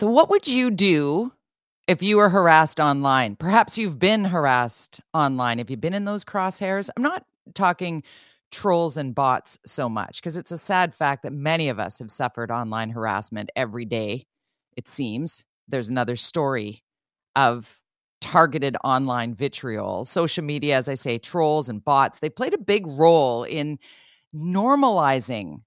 So, what would you do if you were harassed online? Perhaps you've been harassed online. Have you been in those crosshairs? I'm not talking trolls and bots so much because it's a sad fact that many of us have suffered online harassment every day, it seems. There's another story of targeted online vitriol. Social media, as I say, trolls and bots, they played a big role in normalizing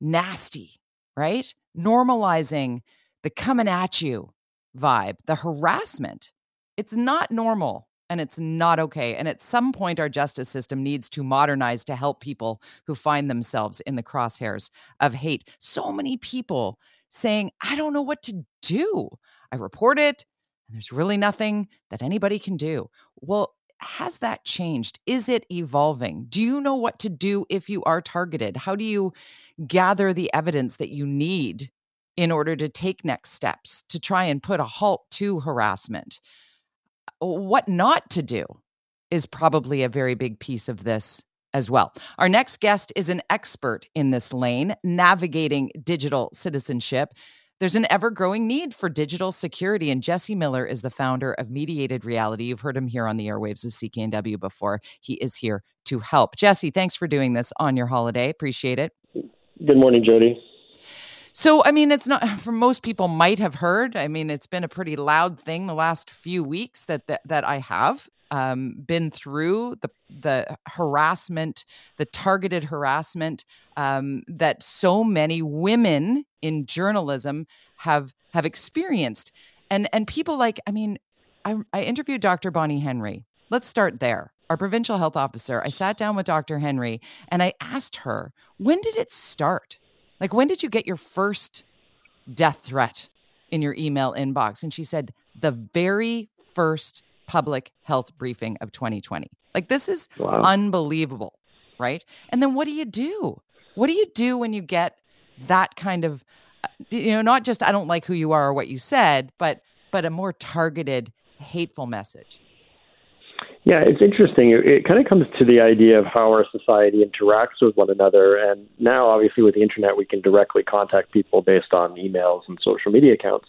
nasty, right? Normalizing the coming at you vibe, the harassment. It's not normal and it's not okay. And at some point, our justice system needs to modernize to help people who find themselves in the crosshairs of hate. So many people saying, I don't know what to do. I report it, and there's really nothing that anybody can do. Well, has that changed? Is it evolving? Do you know what to do if you are targeted? How do you gather the evidence that you need in order to take next steps to try and put a halt to harassment? what not to do is probably a very big piece of this as well. Our next guest is an expert in this lane, navigating digital citizenship. There's an ever growing need for digital security, and Jesse Miller is the founder of Mediated Reality. You've heard him here on the airwaves of CKNW before. He is here to help. Jesse, thanks for doing this on your holiday. Appreciate it. Good morning, Jody. So, I mean, it's not for most people might have heard. I mean, it's been a pretty loud thing the last few weeks that that, that I have um, been through the the harassment, the targeted harassment um, that so many women in journalism have have experienced, and and people like, I mean, I, I interviewed Dr. Bonnie Henry. Let's start there. Our provincial health officer. I sat down with Dr. Henry and I asked her, when did it start? Like, when did you get your first death threat in your email inbox? And she said, the very first public health briefing of 2020. Like, this is wow. unbelievable, right? And then what do you do? What do you do when you get that kind of, uh, you know, not just I don't like who you are or what you said, but but a more targeted, hateful message? Yeah, it's interesting. It, it kind of comes to the idea of how our society interacts with one another. And now, obviously, with the internet, we can directly contact people based on emails and social media accounts.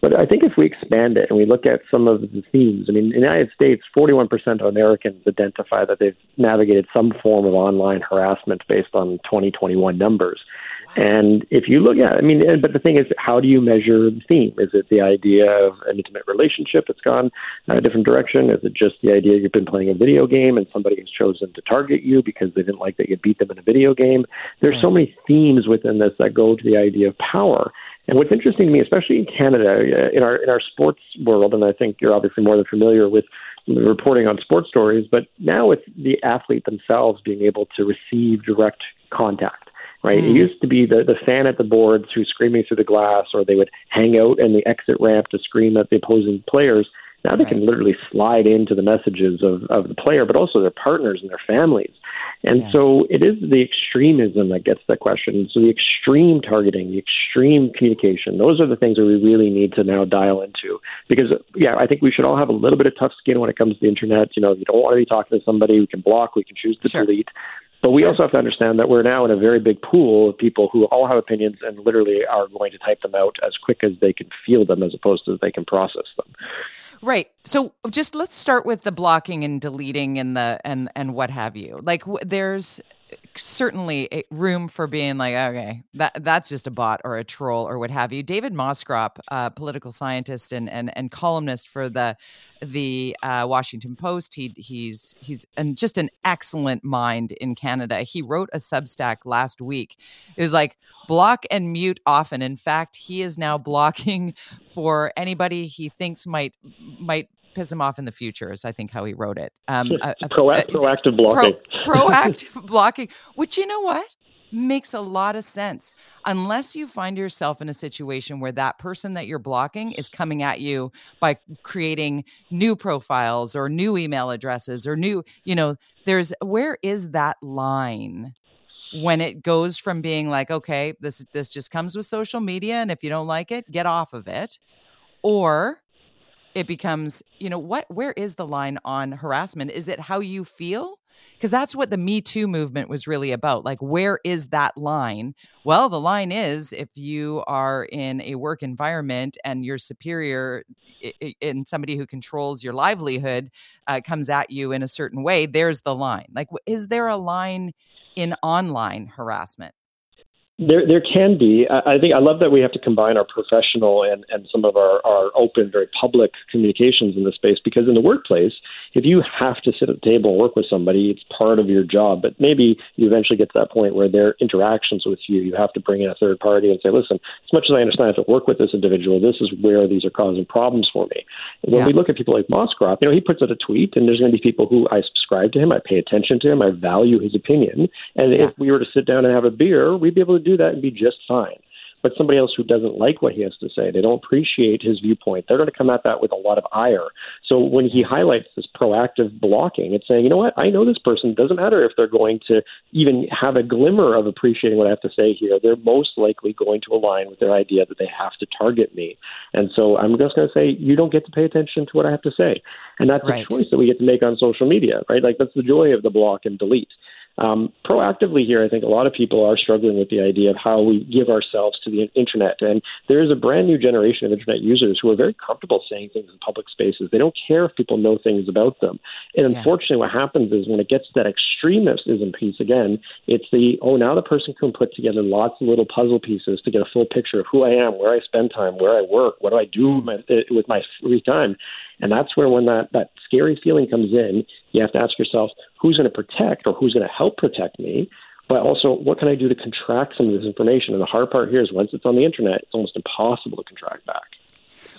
But I think if we expand it and we look at some of the themes, I mean, in the United States, 41% of Americans identify that they've navigated some form of online harassment based on 2021 numbers. And if you look at, I mean, but the thing is, how do you measure the theme? Is it the idea of an intimate relationship that's gone in a different direction? Is it just the idea you've been playing a video game and somebody has chosen to target you because they didn't like that you beat them in a video game? There's so many themes within this that go to the idea of power. And what's interesting to me, especially in Canada, uh, in our in our sports world, and I think you're obviously more than familiar with reporting on sports stories, but now it's the athlete themselves being able to receive direct contact right? Mm. It used to be the, the fan at the boards who's screaming through the glass, or they would hang out in the exit ramp to scream at the opposing players. Now they right. can literally slide into the messages of, of the player, but also their partners and their families. And yeah. so it is the extremism that gets that question. So the extreme targeting, the extreme communication, those are the things that we really need to now dial into. Because, yeah, I think we should all have a little bit of tough skin when it comes to the internet. You know, you don't want to be talking to somebody, we can block, we can choose to sure. delete. But we sure. also have to understand that we're now in a very big pool of people who all have opinions and literally are going to type them out as quick as they can feel them as opposed to they can process them. Right. So just let's start with the blocking and deleting and the and and what have you. Like w- there's certainly room for being like, okay, that that's just a bot or a troll or what have you. David Moscrop, uh, political scientist and and and columnist for the the uh, Washington Post. He he's he's and just an excellent mind in Canada. He wrote a Substack last week. It was like block and mute often. In fact, he is now blocking for anybody he thinks might might piss him off in the future is i think how he wrote it. Um, a, a, proactive, proactive blocking. pro, proactive blocking which you know what? Makes a lot of sense. Unless you find yourself in a situation where that person that you're blocking is coming at you by creating new profiles or new email addresses or new you know there's where is that line when it goes from being like okay this this just comes with social media and if you don't like it get off of it or it becomes you know what where is the line on harassment is it how you feel because that's what the Me Too movement was really about. Like, where is that line? Well, the line is if you are in a work environment and your superior and somebody who controls your livelihood uh, comes at you in a certain way, there's the line. Like, is there a line in online harassment? There, there can be. I think I love that we have to combine our professional and, and some of our, our open, very public communications in this space because in the workplace, if you have to sit at the table and work with somebody, it's part of your job. But maybe you eventually get to that point where their interactions with you, you have to bring in a third party and say, listen, as much as I understand I have to work with this individual, this is where these are causing problems for me. And when yeah. we look at people like Moscrop, you know, he puts out a tweet and there's going to be people who I subscribe to him, I pay attention to him, I value his opinion. And yeah. if we were to sit down and have a beer, we'd be able to do that and be just fine. But somebody else who doesn't like what he has to say, they don't appreciate his viewpoint, they're going to come at that with a lot of ire. So when he highlights this proactive blocking, it's saying, you know what, I know this person. It doesn't matter if they're going to even have a glimmer of appreciating what I have to say here. They're most likely going to align with their idea that they have to target me. And so I'm just going to say, you don't get to pay attention to what I have to say. And that's right. a choice that we get to make on social media, right? Like that's the joy of the block and delete. Um, proactively here, I think a lot of people are struggling with the idea of how we give ourselves to the internet. And there is a brand new generation of internet users who are very comfortable saying things in public spaces. They don't care if people know things about them. And unfortunately, yeah. what happens is when it gets to that extremism piece again, it's the, oh, now the person can put together lots of little puzzle pieces to get a full picture of who I am, where I spend time, where I work, what do I do with my, with my free time. And that's where when that, that scary feeling comes in, you have to ask yourself, who's going to protect or who's going to help protect me? But also, what can I do to contract some of this information? And the hard part here is once it's on the internet, it's almost impossible to contract back.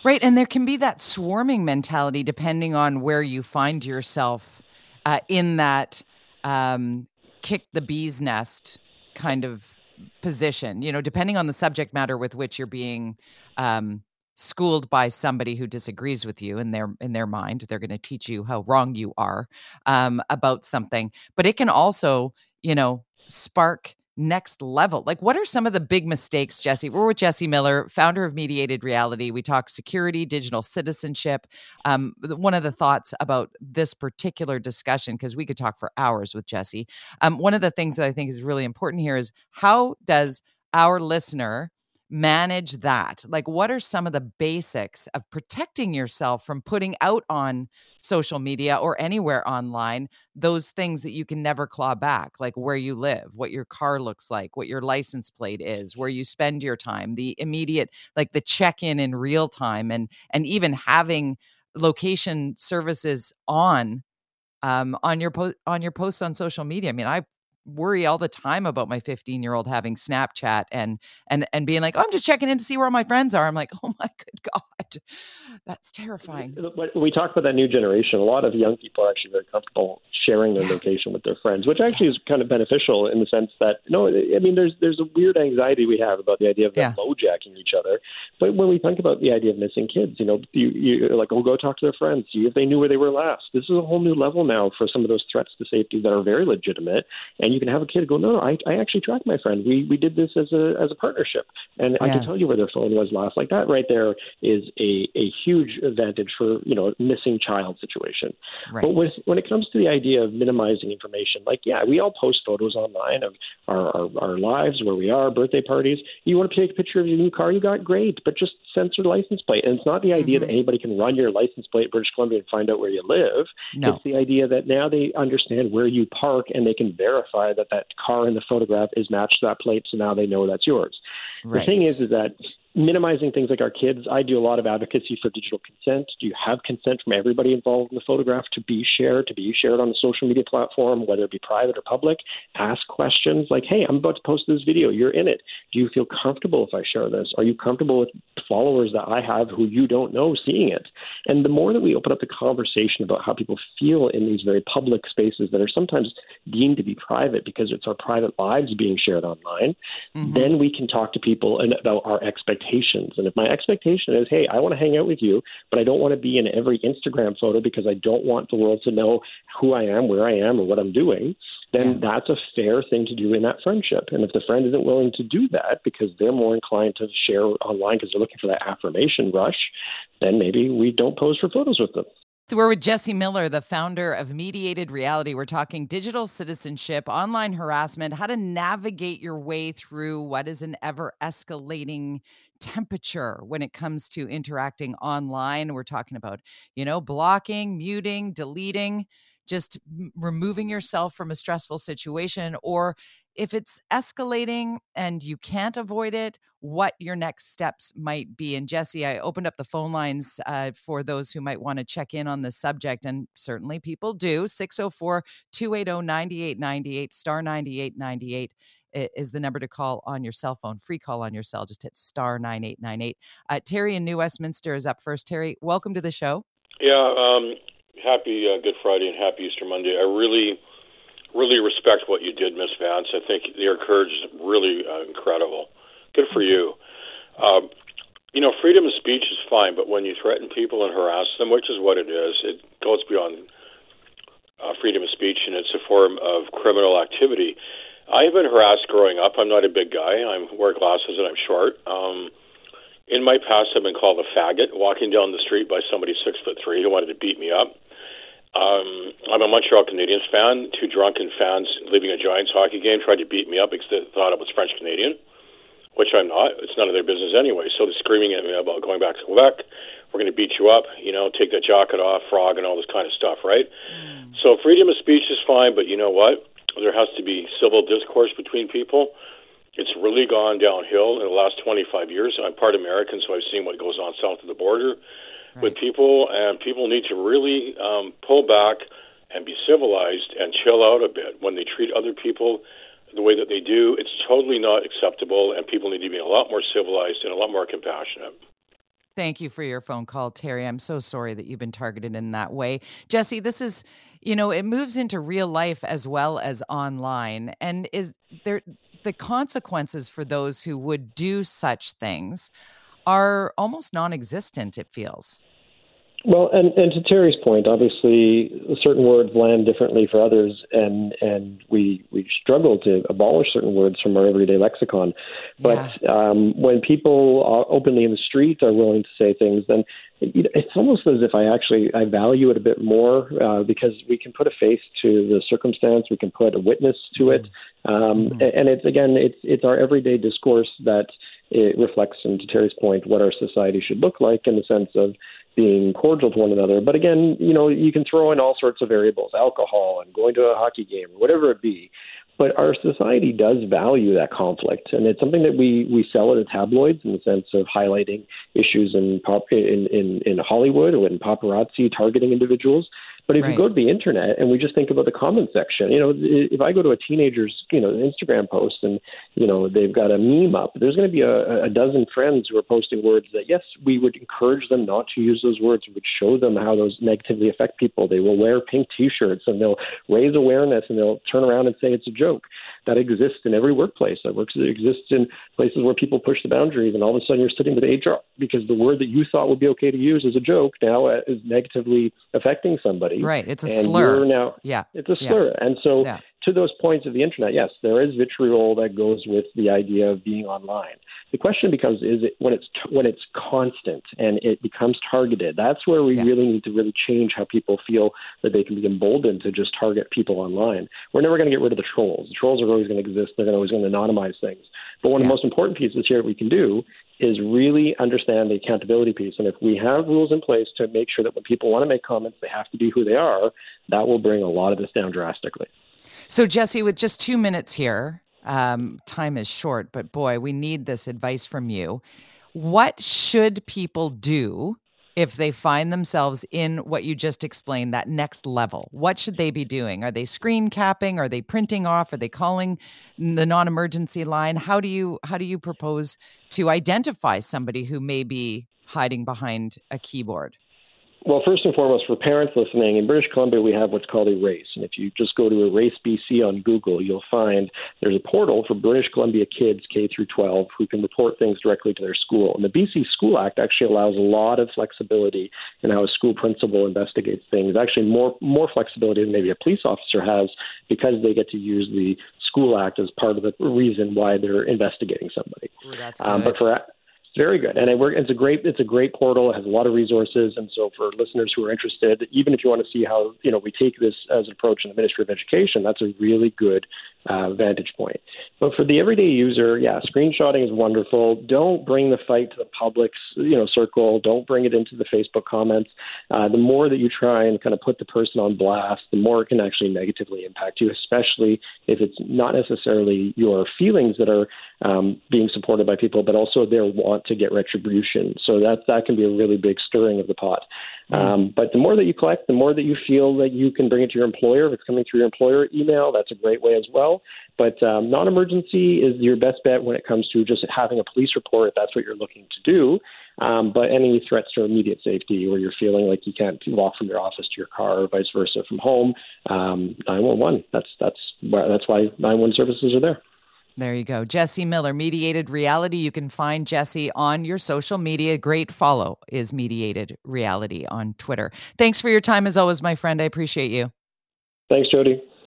Right. And there can be that swarming mentality depending on where you find yourself uh, in that um, kick the bee's nest kind of position, you know, depending on the subject matter with which you're being um, schooled by somebody who disagrees with you in their in their mind they're going to teach you how wrong you are um, about something but it can also you know spark next level. Like what are some of the big mistakes jesse? We're with jesse miller founder of mediated reality. We talk security digital citizenship um, one of the thoughts about this particular discussion because we could talk for hours with jesse um, one of the things that i think is really important here is how does our listener manage that? Like, what are some of the basics of protecting yourself from putting out on social media or anywhere online those things that you can never claw back, like where you live, what your car looks like, what your license plate is, where you spend your time, the immediate, like the check in in real time, and and even having location services on um, on your post on your posts on social media. I mean, I worry all the time about my 15 year old having Snapchat and and and being like, oh, I'm just checking in to see where all my friends are. I'm like, oh my good God, that's terrifying. We talk about that new generation, a lot of young people are actually very comfortable sharing their location with their friends, which actually is kind of beneficial in the sense that no, I mean, there's there's a weird anxiety we have about the idea of them yeah. lowjacking each other. But when we think about the idea of missing kids, you know, you you like, oh, go talk to their friends, see if they knew where they were last. This is a whole new level now for some of those threats to safety that are very legitimate and you can have a kid go, no, no, I, I actually tracked my friend. We we did this as a as a partnership, and yeah. I can tell you where their phone was last. Like that, right there is a a huge advantage for you know a missing child situation. Right. But with, when it comes to the idea of minimizing information, like yeah, we all post photos online of our, our our lives, where we are, birthday parties. You want to take a picture of your new car you got, great, but just censor license plate. And it's not the idea mm-hmm. that anybody can run your license plate in British Columbia and find out where you live. No. It's the idea that now they understand where you park and they can verify that that car in the photograph is matched to that plate, so now they know that's yours. Right. The thing is, is that minimizing things like our kids. I do a lot of advocacy for digital consent. Do you have consent from everybody involved in the photograph to be shared, to be shared on the social media platform, whether it be private or public? Ask questions like, hey, I'm about to post this video. You're in it. Do you feel comfortable if I share this? Are you comfortable with followers that I have who you don't know seeing it? And the more that we open up the conversation about how people feel in these very public spaces that are sometimes deemed to be private because it's our private lives being shared online, mm-hmm. then we can talk to people about our expectations. And if my expectation is, hey, I want to hang out with you, but I don't want to be in every Instagram photo because I don't want the world to know who I am, where I am, or what I'm doing, then yeah. that's a fair thing to do in that friendship. And if the friend isn't willing to do that because they're more inclined to share online because they're looking for that affirmation rush, then maybe we don't pose for photos with them. So we're with Jesse Miller, the founder of Mediated Reality. We're talking digital citizenship, online harassment, how to navigate your way through what is an ever escalating temperature when it comes to interacting online. We're talking about, you know, blocking, muting, deleting, just removing yourself from a stressful situation or if it's escalating and you can't avoid it, what your next steps might be. And Jesse, I opened up the phone lines uh, for those who might want to check in on the subject, and certainly people do. 604 280 9898, star 9898 is the number to call on your cell phone. Free call on your cell. Just hit star 9898. Uh, Terry in New Westminster is up first. Terry, welcome to the show. Yeah, um, happy uh, Good Friday and happy Easter Monday. I really really respect what you did, Miss Vance. I think your courage is really uh, incredible. Good for you. Um, you know, freedom of speech is fine, but when you threaten people and harass them, which is what it is, it goes beyond uh, freedom of speech and it's a form of criminal activity. I've been harassed growing up. I'm not a big guy. I wear glasses and I'm short. Um, in my past, I've been called a faggot walking down the street by somebody six foot three who wanted to beat me up. Um, I'm a Montreal Canadiens fan. Two drunken fans leaving a Giants hockey game tried to beat me up because they thought I was French Canadian, which I'm not. It's none of their business anyway. So they're screaming at me about going back to Quebec. We're going to beat you up. You know, take that jacket off, frog, and all this kind of stuff, right? Mm. So freedom of speech is fine, but you know what? There has to be civil discourse between people. It's really gone downhill in the last 25 years. I'm part American, so I've seen what goes on south of the border right. with people, and people need to really um, pull back and be civilized and chill out a bit when they treat other people the way that they do. It's totally not acceptable, and people need to be a lot more civilized and a lot more compassionate. Thank you for your phone call, Terry. I'm so sorry that you've been targeted in that way. Jesse, this is, you know, it moves into real life as well as online. And is there the consequences for those who would do such things are almost non existent, it feels. Well, and, and to Terry's point, obviously, certain words land differently for others, and and we we struggle to abolish certain words from our everyday lexicon. But yeah. um, when people openly in the street are willing to say things, then it's almost as if I actually I value it a bit more uh, because we can put a face to the circumstance, we can put a witness to it, mm-hmm. um, mm-hmm. and it's again it's it's our everyday discourse that it reflects, and to Terry's point, what our society should look like in the sense of being cordial to one another. But again, you know, you can throw in all sorts of variables, alcohol and going to a hockey game, or whatever it be. But our society does value that conflict, and it's something that we we sell at tabloids in the sense of highlighting issues in pop in in, in Hollywood or in paparazzi targeting individuals. But if right. you go to the internet and we just think about the comment section, you know, if I go to a teenager's, you know, Instagram post and, you know, they've got a meme up, there's going to be a, a dozen friends who are posting words that, yes, we would encourage them not to use those words. We would show them how those negatively affect people. They will wear pink T-shirts and they'll raise awareness and they'll turn around and say it's a joke. That exists in every workplace. That works. It exists in places where people push the boundaries, and all of a sudden you're sitting with HR because the word that you thought would be okay to use as a joke now uh, is negatively affecting somebody. Right. It's a slur. Now, yeah. It's a slur. Yeah. And so yeah. To those points of the internet, yes, there is vitriol that goes with the idea of being online. The question becomes is it when it's when it's constant and it becomes targeted. That's where we yeah. really need to really change how people feel that they can be emboldened to just target people online. We're never going to get rid of the trolls. The trolls are always going to exist. They're always going to anonymize things. But one of the most important pieces here that we can do is really understand the accountability piece. And if we have rules in place to make sure that when people want to make comments, they have to be who they are, that will bring a lot of this down drastically. So, Jesse, with just two minutes here, um, time is short, but boy, we need this advice from you. What should people do if they find themselves in what you just explained, that next level? What should they be doing? Are they screen capping? Are they printing off? Are they calling the non-emergency line? How do you how do you propose to identify somebody who may be hiding behind a keyboard? Well, first and foremost, for parents listening, in British Columbia, we have what's called Erase. And if you just go to Erase BC on Google, you'll find there's a portal for British Columbia kids K through 12 who can report things directly to their school. And the BC School Act actually allows a lot of flexibility in how a school principal investigates things. Actually, more more flexibility than maybe a police officer has because they get to use the School Act as part of the reason why they're investigating somebody. Ooh, um, but for very good, and it it's a great it's a great portal. It has a lot of resources, and so for listeners who are interested, even if you want to see how you know we take this as an approach in the Ministry of Education, that's a really good uh, vantage point. But for the everyday user, yeah, screenshotting is wonderful. Don't bring the fight to the public's you know circle. Don't bring it into the Facebook comments. Uh, the more that you try and kind of put the person on blast, the more it can actually negatively impact you, especially if it's not necessarily your feelings that are um, being supported by people, but also their want to get retribution. So that that can be a really big stirring of the pot. Mm-hmm. Um, but the more that you collect, the more that you feel that you can bring it to your employer. If it's coming through your employer email, that's a great way as well. But um, non-emergency is your best bet when it comes to just having a police report. If that's what you're looking to do. Um, but any threats to immediate safety, where you're feeling like you can't walk from your office to your car, or vice versa from home, um, 911. That's that's that's why 911 services are there. There you go. Jesse Miller, Mediated Reality. You can find Jesse on your social media. Great follow is Mediated Reality on Twitter. Thanks for your time as always, my friend. I appreciate you. Thanks, Jody.